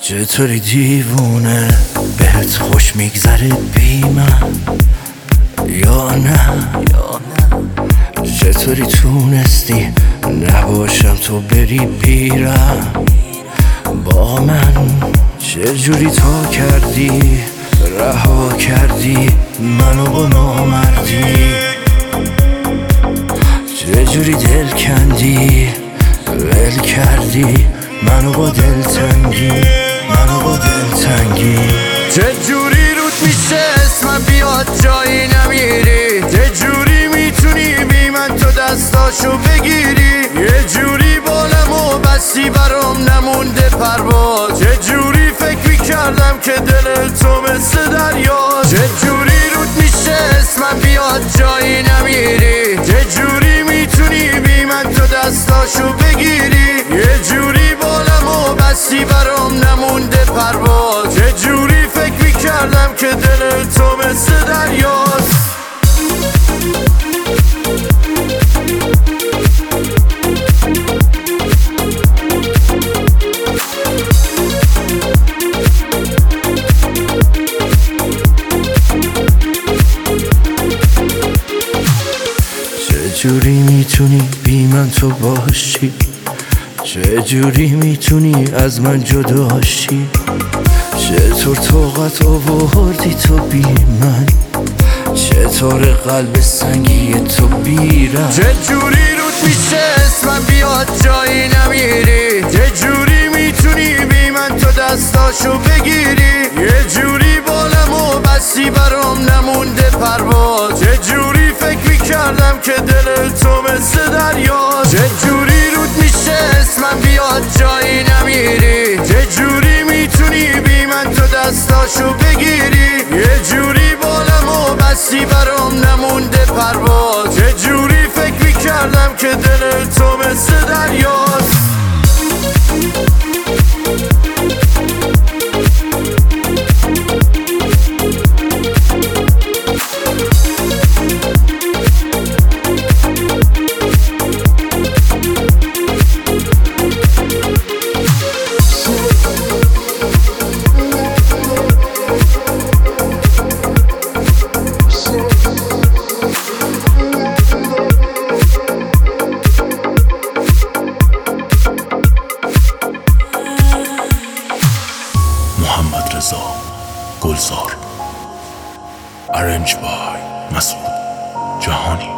چطوری دیوونه؟ بهت خوش میگذره بی من یا نه؟ چطوری تونستی نباشم تو بری بیرم با من چجوری تا کردی؟ رها کردی؟ منو با نامردی؟ چجوری دل کندی؟ ول کردی؟ منو با دل تنگی؟ منو دستاشو بگیری یه جوری بالم و بستی برام نمونده پرواز. چه جوری فکر می‌کردم که دل تو مثل دریا چه جوری رود میشه اسمم بیاد جایی نمیری. چه جوری می‌تونی بی من تو دستاشو بگیری. یه جوری بالم و بستی برام نمونده پرواز. چه جوری فکر می‌کردم که دل تو مثل دریاست چجوری می‌تونی بی من تو باشی؟ چجوری می‌تونی از من جداشی چطور طاقت آوردی تو بی من؟ چطور قلب سنگی تو بیرم چه جوری رود میشه اسمم بیاد جایی نمیری؟ چه جوری می‌تونی بی من تو دستاشو بگیری؟ یه جوری بالم و بستی برام نمونده پرواز. جوری می‌کردم که دل تو مثل دریا چه جوری رود میشه اسمم بیاد جایی نمیری؟ چه جوری می‌تونی بی من تو دستاشو بگیری؟ رضا گلزار. ارنج بای مسعود جهانی.